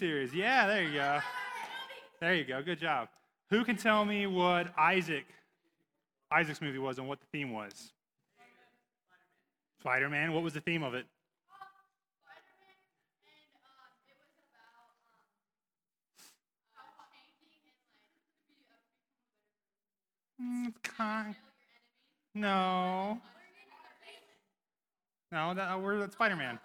series. Yeah, there you go. There you go. Good job. Who can tell me what Isaac Isaac's movie was and what the theme was? Spider-Man. What was the theme of it? Mm. No. No, that, we're that's Spider-Man.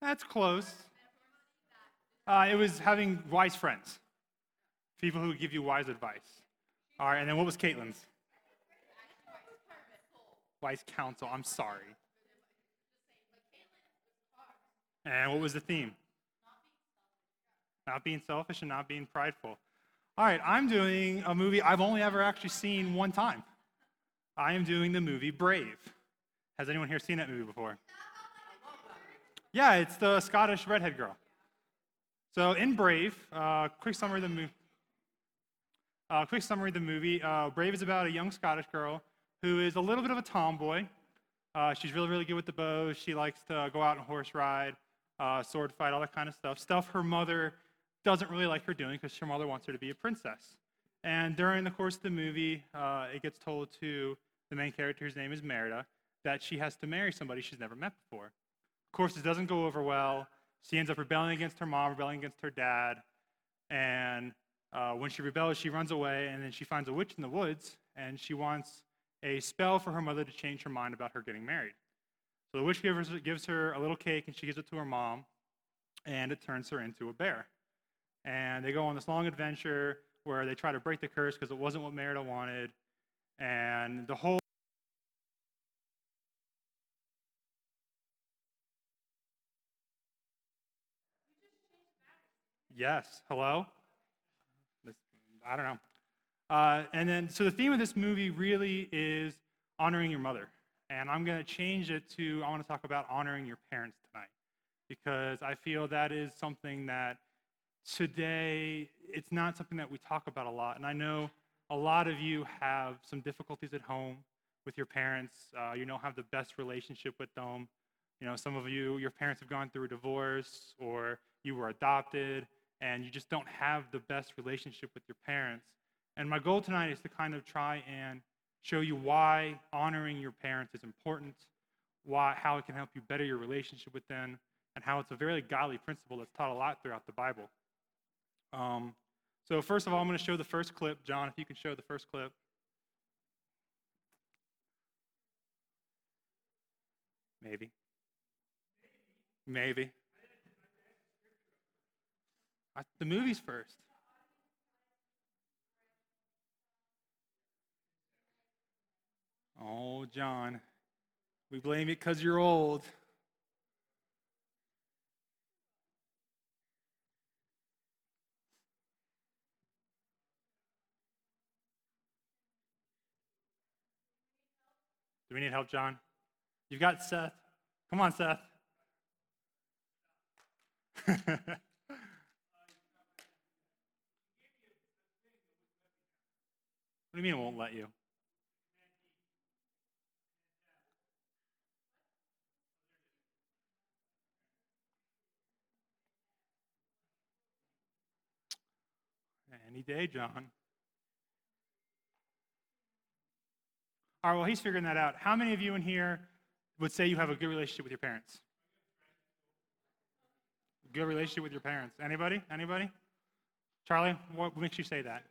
That's close. Uh, it was having wise friends, people who give you wise advice. All right, and then what was Caitlin's? Wise counsel. I'm sorry. And what was the theme? Not being selfish and not being prideful. All right, I'm doing a movie I've only ever actually seen one time. I am doing the movie Brave. Has anyone here seen that movie before? Yeah, it's the Scottish redhead girl. So in Brave, uh, quick summary of the movie. Uh, quick summary of the movie. Uh, Brave is about a young Scottish girl who is a little bit of a tomboy. Uh, she's really, really good with the bow. She likes to go out and horse ride, uh, sword fight, all that kind of stuff. Stuff her mother doesn't really like her doing because her mother wants her to be a princess. And during the course of the movie, uh, it gets told to the main character, whose name is Merida, that she has to marry somebody she's never met before. Course, it doesn't go over well. She ends up rebelling against her mom, rebelling against her dad. And uh, when she rebels, she runs away, and then she finds a witch in the woods, and she wants a spell for her mother to change her mind about her getting married. So the witch gives, gives her a little cake, and she gives it to her mom, and it turns her into a bear. And they go on this long adventure where they try to break the curse because it wasn't what Merida wanted. And the whole Yes. Hello? I don't know. Uh, and then, so the theme of this movie really is honoring your mother. And I'm going to change it to I want to talk about honoring your parents tonight because I feel that is something that today it's not something that we talk about a lot. And I know a lot of you have some difficulties at home with your parents. Uh, you don't have the best relationship with them. You know, some of you, your parents have gone through a divorce or you were adopted and you just don't have the best relationship with your parents. And my goal tonight is to kind of try and show you why honoring your parents is important, why, how it can help you better your relationship with them, and how it's a very godly principle that's taught a lot throughout the Bible. Um, so, first of all, I'm going to show the first clip. John, if you can show the first clip. Maybe. Maybe. I, the movie's first. Oh, John, we blame it because you're old. Do we need help, John? You've got Seth. Come on, Seth. What do you mean it won't let you? Any day, John. All right, well, he's figuring that out. How many of you in here would say you have a good relationship with your parents? Good relationship with your parents. Anybody? Anybody? Charlie, what makes you say that?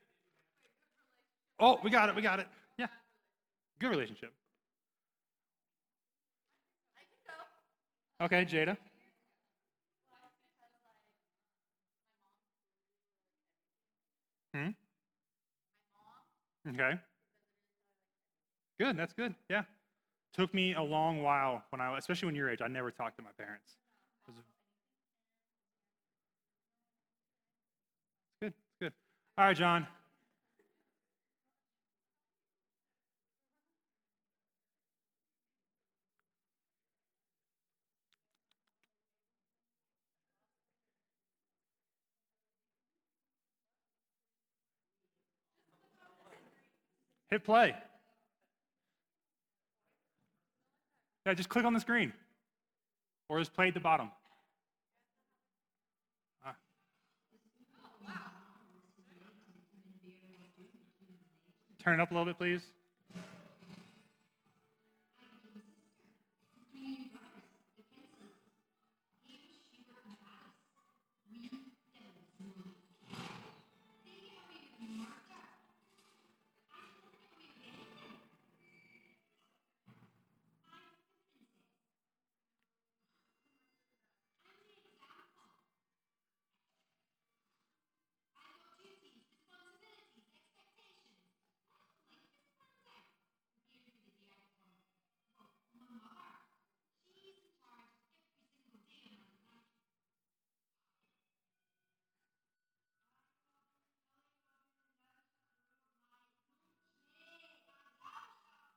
Oh, we got it. We got it. Yeah. Good relationship. Okay, Jada. Hmm? Okay. Good. That's good. Yeah. Took me a long while when I, especially when you're age, I never talked to my parents. It good. Good. All right, John. Hit play. Yeah, just click on the screen. Or just play at the bottom. Ah. Turn it up a little bit, please.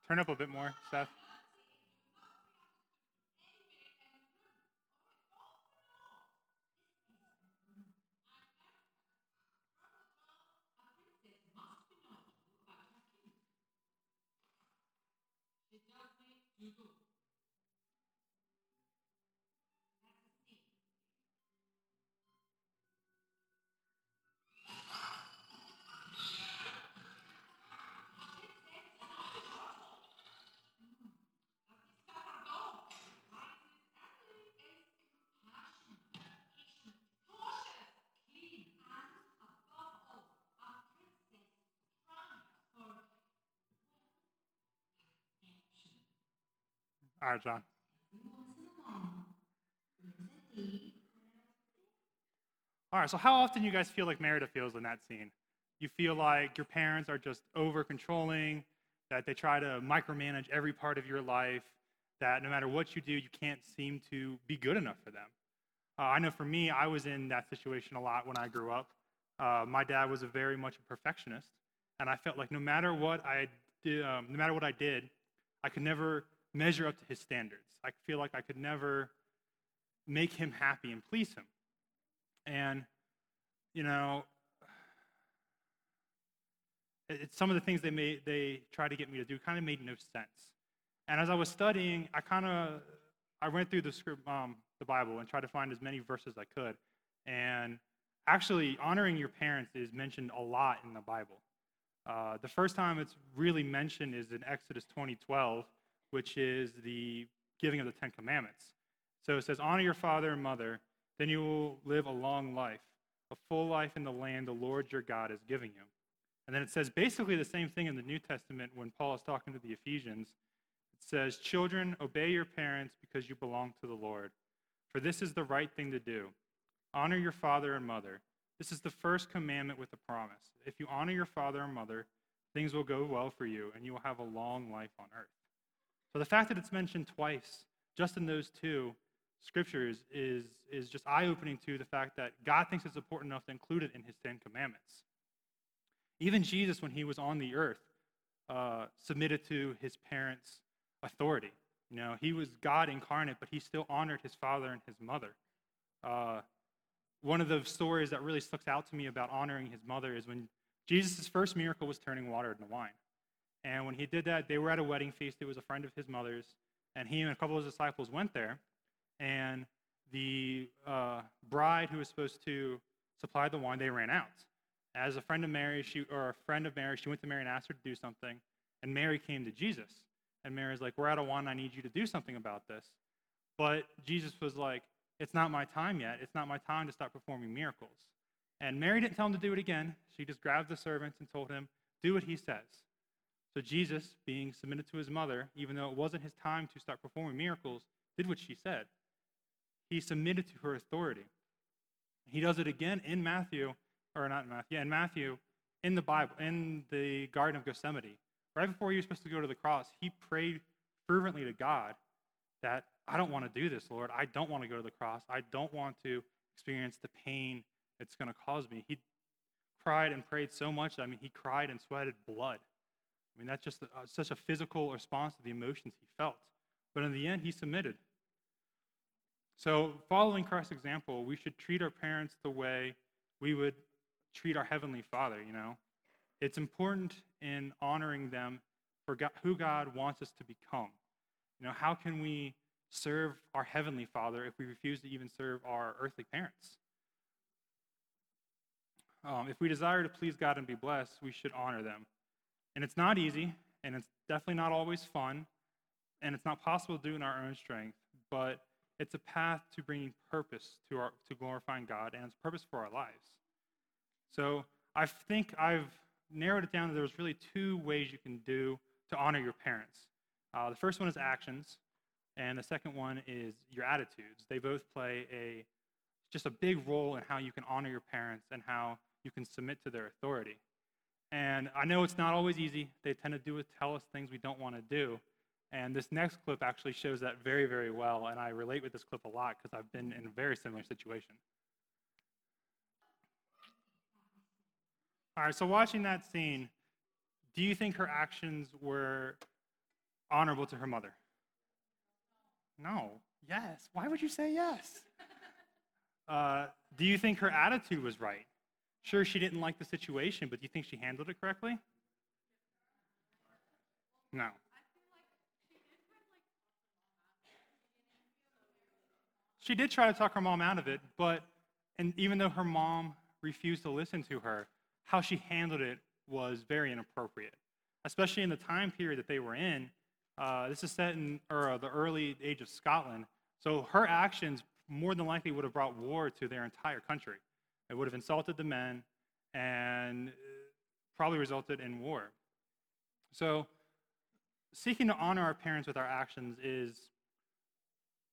Turn up a bit more, Seth. All right, John. All right, so how often you guys feel like Merida feels in that scene? You feel like your parents are just over controlling, that they try to micromanage every part of your life, that no matter what you do, you can't seem to be good enough for them. Uh, I know for me, I was in that situation a lot when I grew up. Uh, my dad was a very much a perfectionist, and I felt like no matter what I did, um, no matter what I did, I could never measure up to his standards. I feel like I could never make him happy and please him. And, you know, it, some of the things they made, they tried to get me to do kind of made no sense. And as I was studying, I kind of I went through the script, um, the Bible, and tried to find as many verses as I could. And actually, honoring your parents is mentioned a lot in the Bible. Uh, the first time it's really mentioned is in Exodus 20:12, which is the giving of the Ten Commandments. So it says, Honor your father and mother, then you will live a long life, a full life in the land the Lord your God is giving you. And then it says basically the same thing in the New Testament when Paul is talking to the Ephesians. It says, Children, obey your parents because you belong to the Lord. For this is the right thing to do. Honor your father and mother. This is the first commandment with a promise. If you honor your father and mother, things will go well for you, and you will have a long life on earth. So the fact that it's mentioned twice, just in those two scriptures, is, is just eye opening to the fact that God thinks it's important enough to include it in his Ten Commandments. Even Jesus, when he was on the earth, uh, submitted to his parents' authority. You know, he was God incarnate, but he still honored his father and his mother. Uh, one of the stories that really sticks out to me about honoring his mother is when Jesus' first miracle was turning water into wine. And when he did that, they were at a wedding feast. It was a friend of his mother's. And he and a couple of his disciples went there. And the uh, bride who was supposed to supply the wine, they ran out. As a friend of Mary, she, or a friend of Mary, she went to Mary and asked her to do something. And Mary came to Jesus. And Mary's like, We're out of wine. I need you to do something about this. But Jesus was like, It's not my time yet. It's not my time to start performing miracles. And Mary didn't tell him to do it again. She just grabbed the servants and told him, Do what he says. So Jesus, being submitted to his mother, even though it wasn't his time to start performing miracles, did what she said. He submitted to her authority. He does it again in Matthew, or not in Matthew, yeah, in Matthew, in the Bible, in the Garden of Gethsemane. Right before he was supposed to go to the cross, he prayed fervently to God that I don't want to do this, Lord. I don't want to go to the cross. I don't want to experience the pain it's going to cause me. He cried and prayed so much. I mean, he cried and sweated blood. I mean, that's just a, uh, such a physical response to the emotions he felt. But in the end, he submitted. So, following Christ's example, we should treat our parents the way we would treat our Heavenly Father, you know? it's important in honoring them for God, who God wants us to become. You know, how can we serve our heavenly Father if we refuse to even serve our earthly parents? Um, if we desire to please God and be blessed, we should honor them. And it's not easy, and it's definitely not always fun, and it's not possible to do in our own strength, but it's a path to bringing purpose to, our, to glorifying God, and it's purpose for our lives. So I think I've narrowed it down there's really two ways you can do to honor your parents. Uh, the first one is actions, and the second one is your attitudes. They both play a just a big role in how you can honor your parents and how you can submit to their authority. And I know it's not always easy. They tend to do it, tell us things we don't want to do. And this next clip actually shows that very, very well. And I relate with this clip a lot because I've been in a very similar situation. All right, so watching that scene, do you think her actions were honorable to her mother? No. Yes. Why would you say yes? Uh, do you think her attitude was right? Sure, she didn't like the situation, but do you think she handled it correctly? No. She did try to talk her mom out of it, but and even though her mom refused to listen to her, how she handled it was very inappropriate, especially in the time period that they were in. Uh, this is set in or, uh, the early age of Scotland. So her actions more than likely would have brought war to their entire country. It would have insulted the men and uh, probably resulted in war. So seeking to honor our parents with our actions is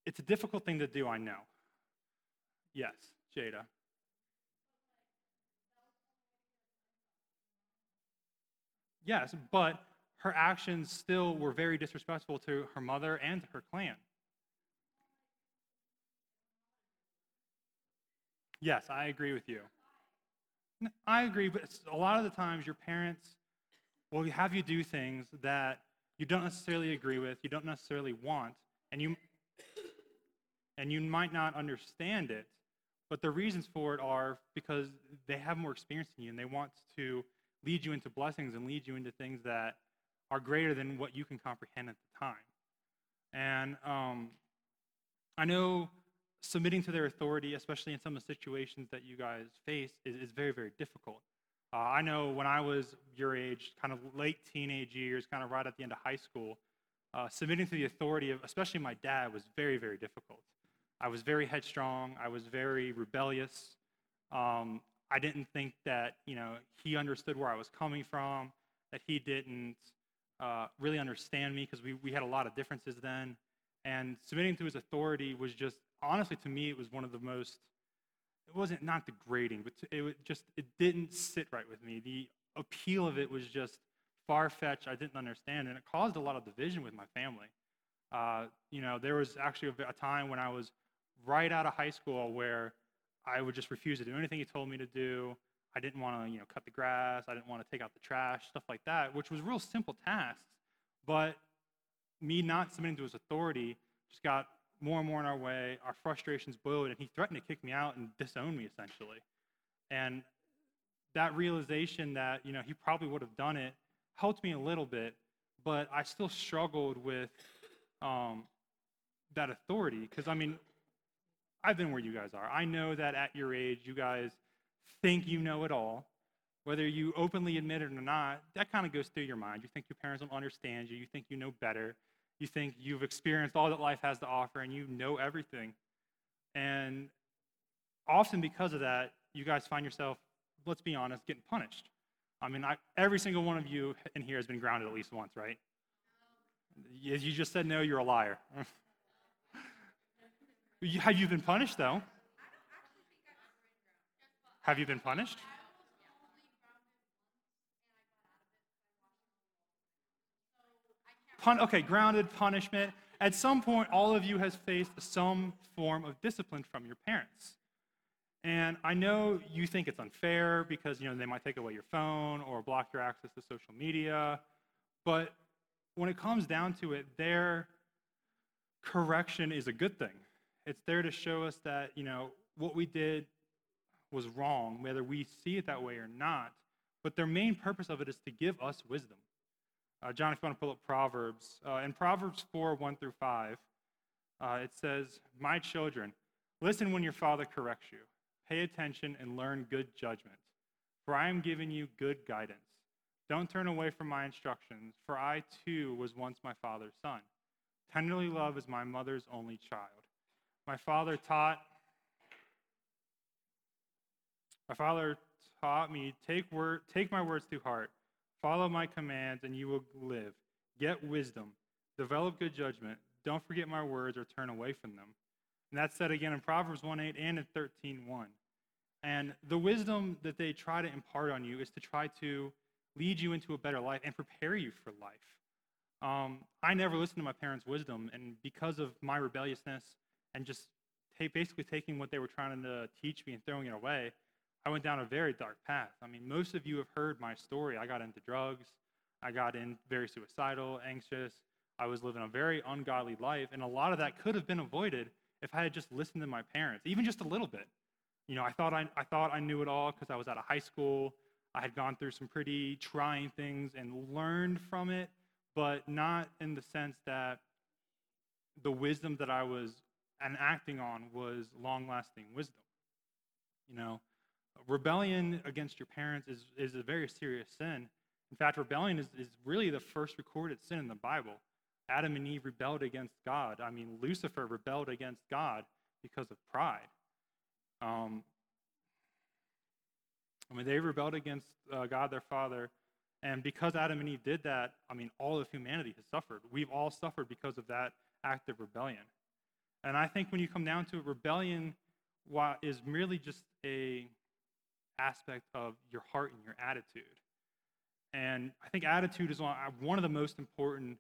it's a difficult thing to do, I know. Yes, Jada. Yes, but her actions still were very disrespectful to her mother and to her clan. Yes, I agree with you. I agree, but a lot of the times your parents will have you do things that you don't necessarily agree with, you don't necessarily want, and you and you might not understand it, but the reasons for it are because they have more experience than you and they want to lead you into blessings and lead you into things that are greater than what you can comprehend at the time. And um, I know submitting to their authority, especially in some of the situations that you guys face, is, is very, very difficult. Uh, I know when I was your age, kind of late teenage years, kind of right at the end of high school, uh, submitting to the authority of, especially my dad, was very, very difficult. I was very headstrong. I was very rebellious. Um, I didn't think that you know he understood where I was coming from, that he didn't uh, really understand me because we, we had a lot of differences then. And submitting to his authority was just honestly to me it was one of the most it wasn't not degrading, but it just it didn't sit right with me. The appeal of it was just far fetched. I didn't understand, and it caused a lot of division with my family. Uh, you know, there was actually a, a time when I was right out of high school where I would just refuse to do anything he told me to do. I didn't want to, you know, cut the grass. I didn't want to take out the trash, stuff like that, which was real simple tasks. But me not submitting to his authority just got more and more in our way. Our frustrations boiled, and he threatened to kick me out and disown me essentially. And that realization that you know he probably would have done it helped me a little bit, but I still struggled with um, that authority because I mean I've been where you guys are. I know that at your age, you guys think you know it all. Whether you openly admit it or not, that kind of goes through your mind. You think your parents don't understand you. You think you know better. You think you've experienced all that life has to offer and you know everything. And often because of that, you guys find yourself, let's be honest, getting punished. I mean, I, every single one of you in here has been grounded at least once, right? As you just said no, you're a liar. Have you been punished, though? Have you been punished? Pun- okay, grounded punishment. At some point, all of you has faced some form of discipline from your parents. And I know you think it's unfair because you know they might take away your phone or block your access to social media, but when it comes down to it, their correction is a good thing. It's there to show us that, you know, what we did was wrong, whether we see it that way or not. but their main purpose of it is to give us wisdom. Uh, John, if you want to pull up Proverbs, uh, in Proverbs 4 1 through 5, uh, it says, My children, listen when your father corrects you. Pay attention and learn good judgment, for I am giving you good guidance. Don't turn away from my instructions, for I too was once my father's son. Tenderly love is my mother's only child. My father taught my father taught me, take word take my words to heart, follow my commands, and you will live. Get wisdom, develop good judgment. Don't forget my words or turn away from them. And that's said again in Proverbs 1 8 and in 13 1. And the wisdom that they try to impart on you is to try to lead you into a better life and prepare you for life. Um, I never listened to my parents' wisdom, and because of my rebelliousness and just t- basically taking what they were trying to teach me and throwing it away, I went down a very dark path. I mean, most of you have heard my story. I got into drugs, I got in very suicidal, anxious. I was living a very ungodly life, and a lot of that could have been avoided if I had just listened to my parents, even just a little bit. You know, I thought I, I thought I knew it all because I was out of high school. I had gone through some pretty trying things and learned from it, but not in the sense that the wisdom that I was enacting on was long lasting wisdom. You know, rebellion against your parents is, is a very serious sin. In fact, rebellion is, is really the first recorded sin in the Bible. Adam and Eve rebelled against God. I mean, Lucifer rebelled against God because of pride. Um, I mean, they rebelled against uh, God their Father. And because Adam and Eve did that, I mean, all of humanity has suffered. We've all suffered because of that act of rebellion. And I think when you come down to it, rebellion is merely just a aspect of your heart and your attitude. And I think attitude is one of the most important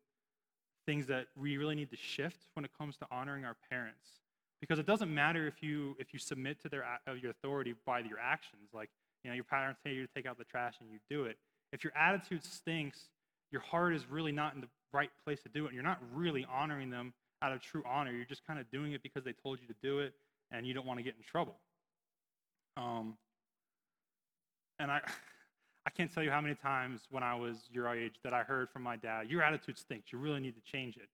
things that we really need to shift when it comes to honoring our parents. Because it doesn't matter if you if you submit to their your authority by your actions. Like you know, your parents tell you to take out the trash and you do it. If your attitude stinks, your heart is really not in the right place to do it. And you're not really honoring them out of true honor. You're just kind of doing it because they told you to do it and you don't want to get in trouble. Um, and I, I can't tell you how many times when I was your age that I heard from my dad, your attitude stinks. You really need to change it.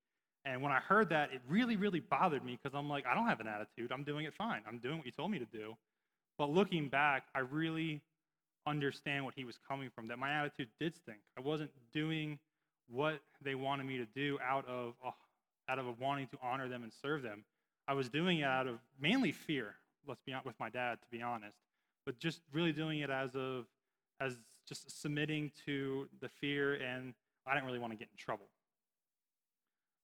And when I heard that, it really, really bothered me because I'm like, I don't have an attitude. I'm doing it fine. I'm doing what you told me to do. But looking back, I really understand what he was coming from, that my attitude did stink. I wasn't doing what they wanted me to do out of, uh, out of wanting to honor them and serve them. I was doing it out of mainly fear, let's be honest, with my dad, to be honest, but just really doing it as of, as just submitting to the fear, and I didn't really want to get in trouble.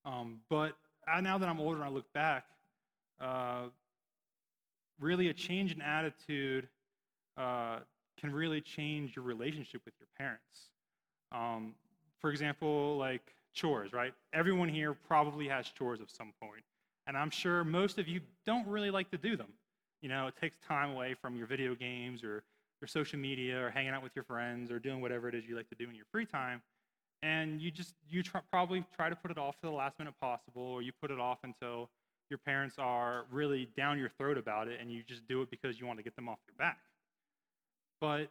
Um, but now that I'm older and I look back, uh, really a change in attitude uh, can really change your relationship with your parents. Um, for example, like chores, right? Everyone here probably has chores of some. And I'm sure most of you don't really like to do them. You know, it takes time away from your video games or your social media or hanging out with your friends or doing whatever it is you like to do in your free time. And you just, you tr- probably try to put it off to the last minute possible, or you put it off until your parents are really down your throat about it and you just do it because you want to get them off your back. But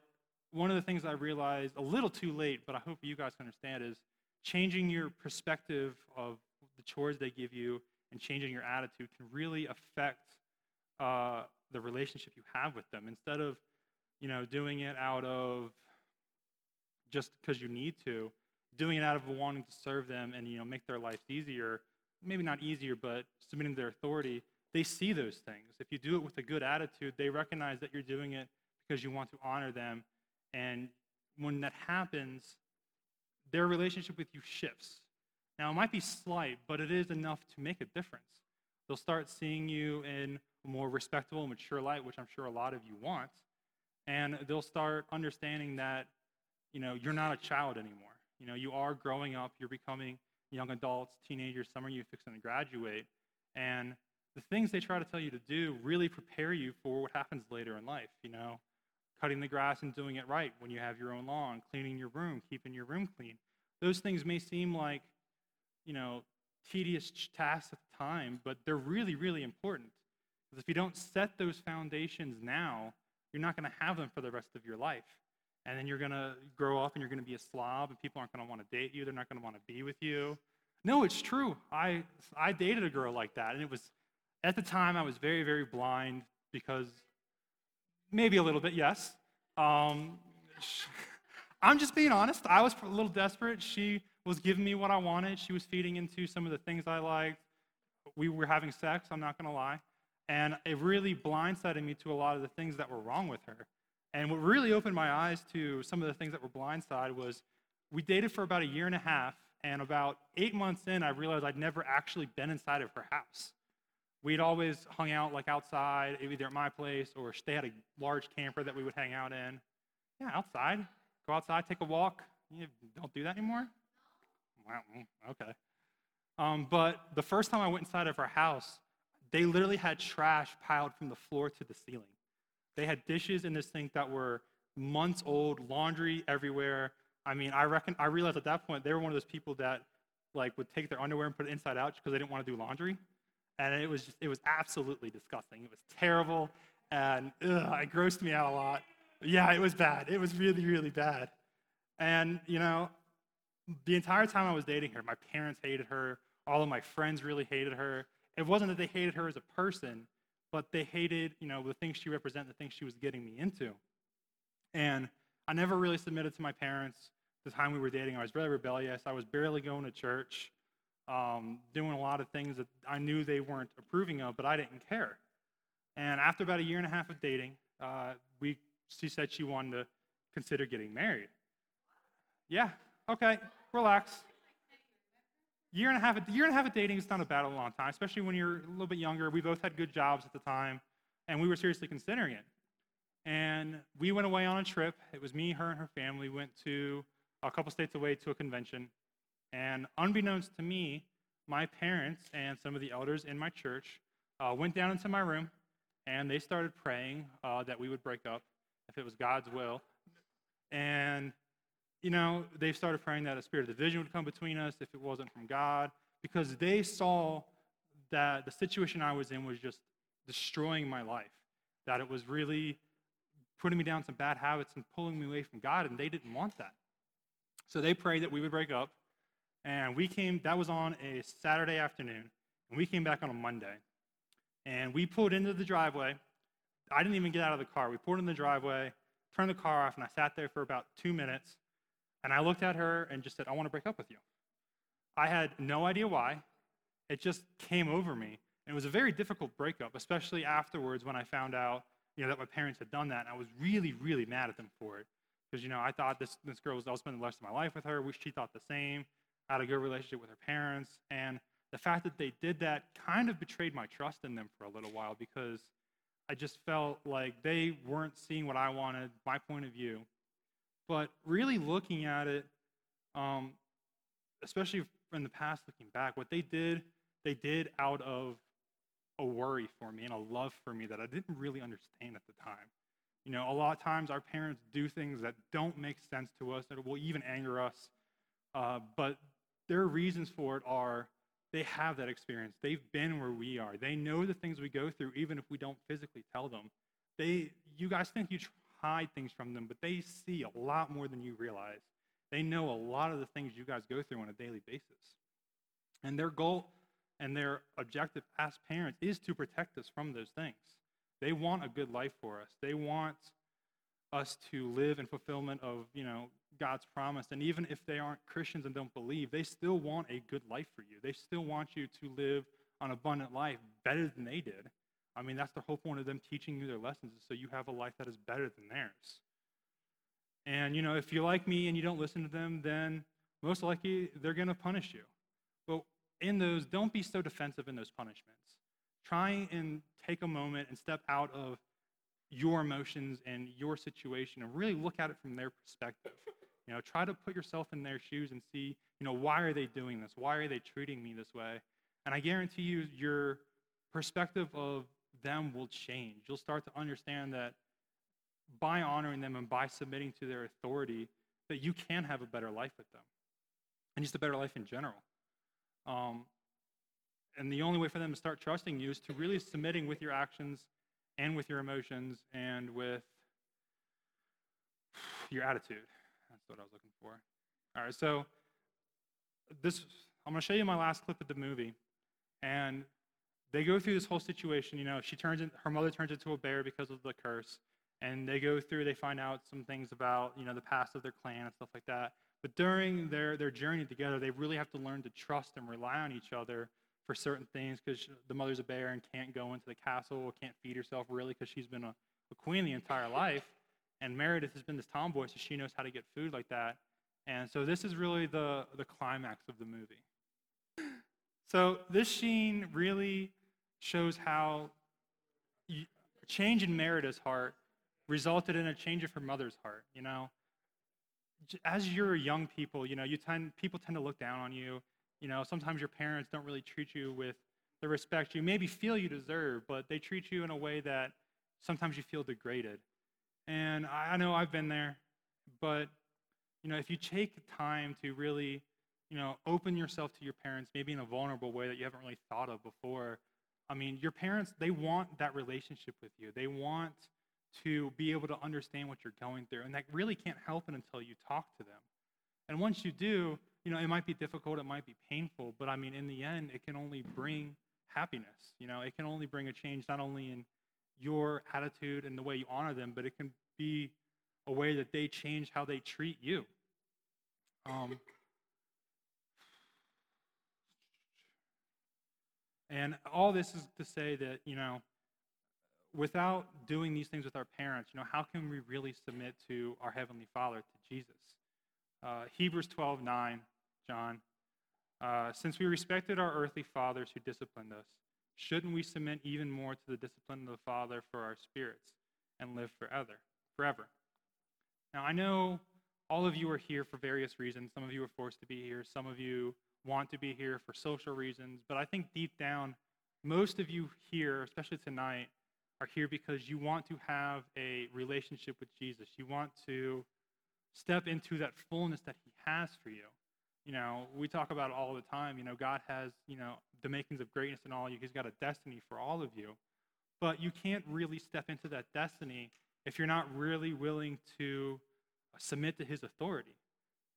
one of the things I realized a little too late, but I hope you guys understand, is changing your perspective of the chores they give you and changing your attitude can really affect uh, the relationship you have with them. Instead of, you know, doing it out of just because you need to, doing it out of wanting to serve them and you know make their lives easier maybe not easier, but submitting to their authority, they see those things. If you do it with a good attitude, they recognize that you're doing it because you want to honor them. And when that happens, their relationship with you shifts. Now, it might be slight, but it is enough to make a difference. They'll start seeing you in more respectable, mature light, which I'm sure a lot of you want. And they'll start understanding that, you know, you're not a child anymore. You know, you are growing up, you're becoming young adults, teenagers, some of you fixing to graduate. And the things they try to tell you to do really prepare you for what happens later in life, you know, cutting the grass and doing it right when you have your own lawn, cleaning your room, keeping your room clean. Those things may seem like, you know, tedious tasks at the time, but they're really, really important. Because if you don't set those foundations now, you're not going to have them for the rest of your life. and then you're going to grow up and you're going to be a slob, and people aren't going to want to date you. They're not going to want to be with you. No, it's true. I, I dated a girl like that, and it was, at the time, I was very, very blind because maybe a little bit, yes. Um, I'm just being honest. I was a little desperate. She was giving me what I wanted. She was feeding into some of the things I liked. We were having sex, I'm not going to lie. And it really blindsided me to a lot of the things that were wrong with her. And what really opened my eyes to some of the things that were blindside was we dated for about a year and a half, and about eight months in, I realized I'd never actually been inside of her house. We'd always hung out like outside, either at my place or they had a large camper that we would hang out in. Yeah, outside. Go outside, take a walk. You don't do that anymore? Wow, mm, okay. Um, but the first time I went inside of her house, they literally had trash piled from the floor to the ceiling. They had dishes in this sink that were months old, laundry everywhere. I mean, I reckon I realized at that point they were one of those people that like would take their underwear and put it inside out because they didn't want to do laundry, and it was just it was absolutely disgusting. It was terrible, and ugh, it grossed me out a lot. Yeah, it was bad. It was really really bad, and you know, the entire time I was dating her, my parents hated her. All of my friends really hated her. It wasn't that they hated her as a person, but they hated, you know, the things she represented, the things she was getting me into. And I never really submitted to my parents. The time we were dating, I was very rebellious. I was barely going to church, um, doing a lot of things that I knew they weren't approving of, but I didn't care. And after about a year and a half of dating, uh, we, she said she wanted to consider getting married. Yeah, okay, relax. Year and a half, year and a half of dating is not a bad a long time, especially when you're a little bit younger. We both had good jobs at the time, and we were seriously considering it. And we went away on a trip. It was me, her, and her family. went to a couple states away to a convention. And unbeknownst to me, my parents and some of the elders in my church uh, went down into my room and they started praying uh, that we would break up if it was God's will. And you know, they started praying that a spirit of division would come between us if it wasn't from God, because they saw that the situation I was in was just destroying my life, that it was really putting me down some bad habits and pulling me away from God, and they didn't want that. So they prayed that we would break up, and we came, that was on a Saturday afternoon, and we came back on a Monday. And we pulled into the driveway. I didn't even get out of the car. We pulled in the driveway, turned the car off, and I sat there for about two minutes and I looked at her and just said, I want to break up with you. I had no idea why. It just came over me. And it was a very difficult breakup, especially afterwards when I found out, you know, that my parents had done that. And I was really, really mad at them for it. Because, you know, I thought this, this girl was, I was spending the rest of my life with her. She thought the same. I had a good relationship with her parents. And the fact that they did that kind of betrayed my trust in them for a little while because I just felt like they weren't seeing what I wanted, my point of view. But really looking at it, um, especially in the past, looking back, what they did, they did out of a worry for me and a love for me that I didn't really understand at the time. You know, a lot of times our parents do things that don't make sense to us, that will even anger us. Uh, but their reasons for it are they have that experience. They've been where we are. They know the things we go through, even if we don't physically tell them. They, you guys think you hide things from them, but they see a lot more than you realize. They know a lot of the things you guys go through on a daily basis. And their goal and their objective as parents is to protect us from those things. They want a good life for us. They want us to live in fulfillment of, you know, God's promise. And even if they aren't Christians and don't believe, they still want a good life for you. They still want you to live an abundant life better than they did. I mean, that's the whole point of them teaching you their lessons, is so you have a life that is better than theirs. And, you know, if you're like me and you don't listen to them, then most likely they're going to punish you. But in those, don't be so defensive in those punishments. Try and take a moment and step out of your emotions and your situation and really look at it from their perspective. You know, try to put yourself in their shoes and see, you know, why are they doing this? Why are they treating me this way? And I guarantee you, your perspective of them will change. You'll start to understand that by honoring them and by submitting to their authority, that you can have a better life with them and just a better life in general. Um, and the only way for them to start trusting you is to really submitting with your actions and with your emotions and with your attitude. That's what I was looking for. All right, so this I'm going to show you my last clip of the movie, and they go through this whole situation. You know, she turns in, her mother turns into a bear because of the curse, and they go through. They find out some things about you know the past of their clan and stuff like that. But during their their journey together, they really have to learn to trust and rely on each other for certain things because the mother's a bear and can't go into the castle, can't feed herself really because she's been a, a queen the entire life. And Meredith has been this tomboy, so she knows how to get food like that. And so this is really the, the climax of the movie. So this scene really shows how change in Meredith's heart resulted in a change of her mother's heart. You know, as you're young people, you know, you tend people tend to look down on you. You know, sometimes your parents don't really treat you with the respect you maybe feel you deserve, but they treat you in a way that sometimes you feel degraded. And I know I've been there, but you know, if you take time to really you know, open yourself to your parents, maybe in a vulnerable way that you haven't really thought of before. I mean, your parents, they want that relationship with you. They want to be able to understand what you're going through. And that really can't happen until you talk to them. And once you do, you know, it might be difficult, it might be painful, but I mean, in the end, it can only bring happiness. You know, it can only bring a change not only in your attitude and the way you honor them, but it can be a way that they change how they treat you. Um, And all this is to say that, you know, without doing these things with our parents, you know, how can we really submit to our Heavenly Father, to Jesus? Uh, Hebrews 12 9, John. Uh, Since we respected our earthly fathers who disciplined us, shouldn't we submit even more to the discipline of the Father for our spirits and live forever? Forever. Now, I know all of you are here for various reasons. Some of you are forced to be here. Some of you want to be here for social reasons, but I think deep down, most of you here, especially tonight, are here because you want to have a relationship with Jesus. You want to step into that fullness that He has for you. You know, we talk about it all the time. You know, God has, you know, the makings of greatness in all you. He's got a destiny for all of you. But you can't really step into that destiny if you're not really willing to submit to His authority.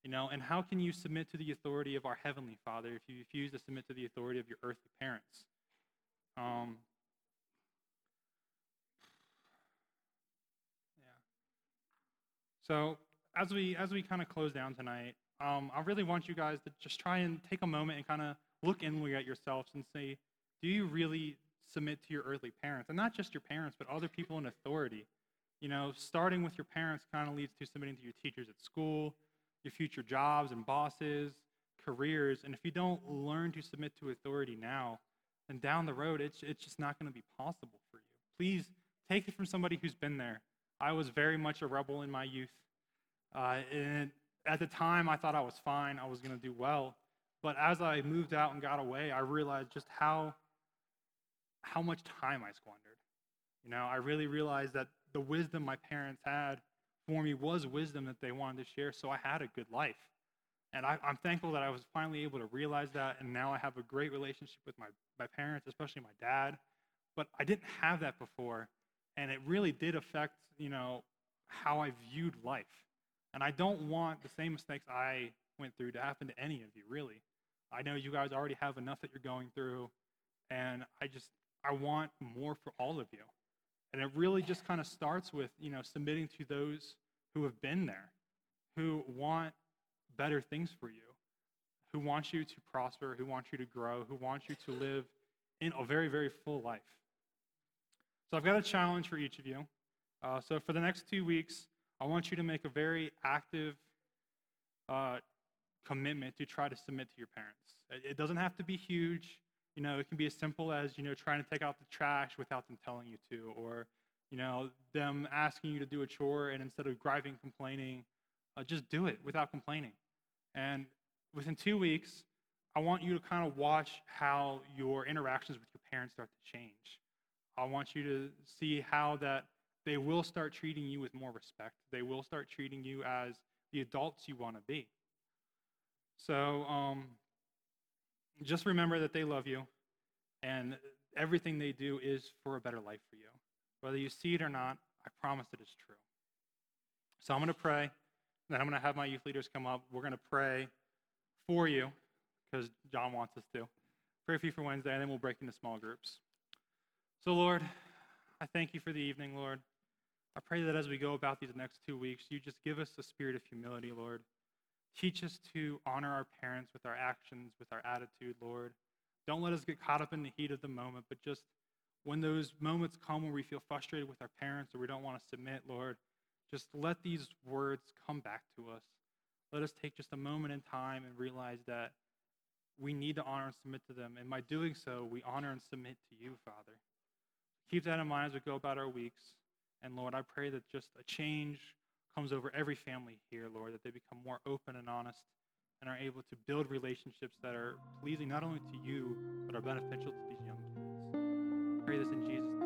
You know, and how can you submit to the authority of our Heavenly Father if you refuse to submit to the authority of your earthly parents? Um, yeah. So as we as we kind of close down tonight, um, I really want you guys to just try and take a moment and kind of look inward at yourselves and say, do you really submit to your earthly parents, and not just your parents, but other people in authority? You know, starting with your parents kind of leads to submitting to your teachers at school, your future jobs and bosses, careers. And if you don't learn to submit to authority now, then down the road, it's, it's just not going to be possible for you. Please take it from somebody who's been there. I was very much a rebel in my youth. Uh, and at the time, I thought I was fine, I was going to do well. But as I moved out and got away, I realized just how, how much time I squandered. You know, I really realized that the wisdom my parents had for me was wisdom that they wanted to share, so I had a good life. And I, am thankful that I was finally able to realize that, and now I have a great relationship with my, my parents, especially my dad. But I didn't have that before, and it really did affect, you know, how I viewed life. And I don't want the same mistakes I went through to happen to any of you, really. I know you guys already have enough that you're going through, and I just I want more for all of you. And it really just kind of starts with, you know, submitting to those who have been there, who want better things for you, who want you to prosper, who want you to grow, who want you to live in a very, very full life. So I've got a challenge for each of you. Uh, so for the next two weeks, I want you to make a very active uh, commitment to try to submit to your parents. It doesn't have to be huge. You know, it can be as simple as, you know, trying to take out the trash without them telling you to, or, you know, them asking you to do a chore and instead of griping, complaining, uh, just do it without complaining. And within two weeks, I want you to kind of watch how your interactions with your parents start to change. I want you to see how that they will start treating you with more respect. They will start treating you as the adults you want to be. So, um, just remember that they love you and everything they do is for a better life for you. Whether you see it or not, I promise it is true. So I'm going to pray. Then I'm going to have my youth leaders come up. We're going to pray for you because John wants us to. Pray for you for Wednesday, and then we'll break into small groups. So, Lord, I thank you for the evening, Lord. I pray that as we go about these next two weeks, you just give us a spirit of humility, Lord. Teach us to honor our parents with our actions, with our attitude, Lord. Don't let us get caught up in the heat of the moment, but just when those moments come where we feel frustrated with our parents or we don't want to submit, Lord, just let these words come back to us. Let us take just a moment in time and realize that we need to honor and submit to them. And by doing so, we honor and submit to you, Father. Keep that in mind as we go about our weeks. And Lord, I pray that just a change comes over every family here, Lord, that they become more open and honest and are able to build relationships that are pleasing not only to you, but are beneficial to these young kids. I pray this in Jesus'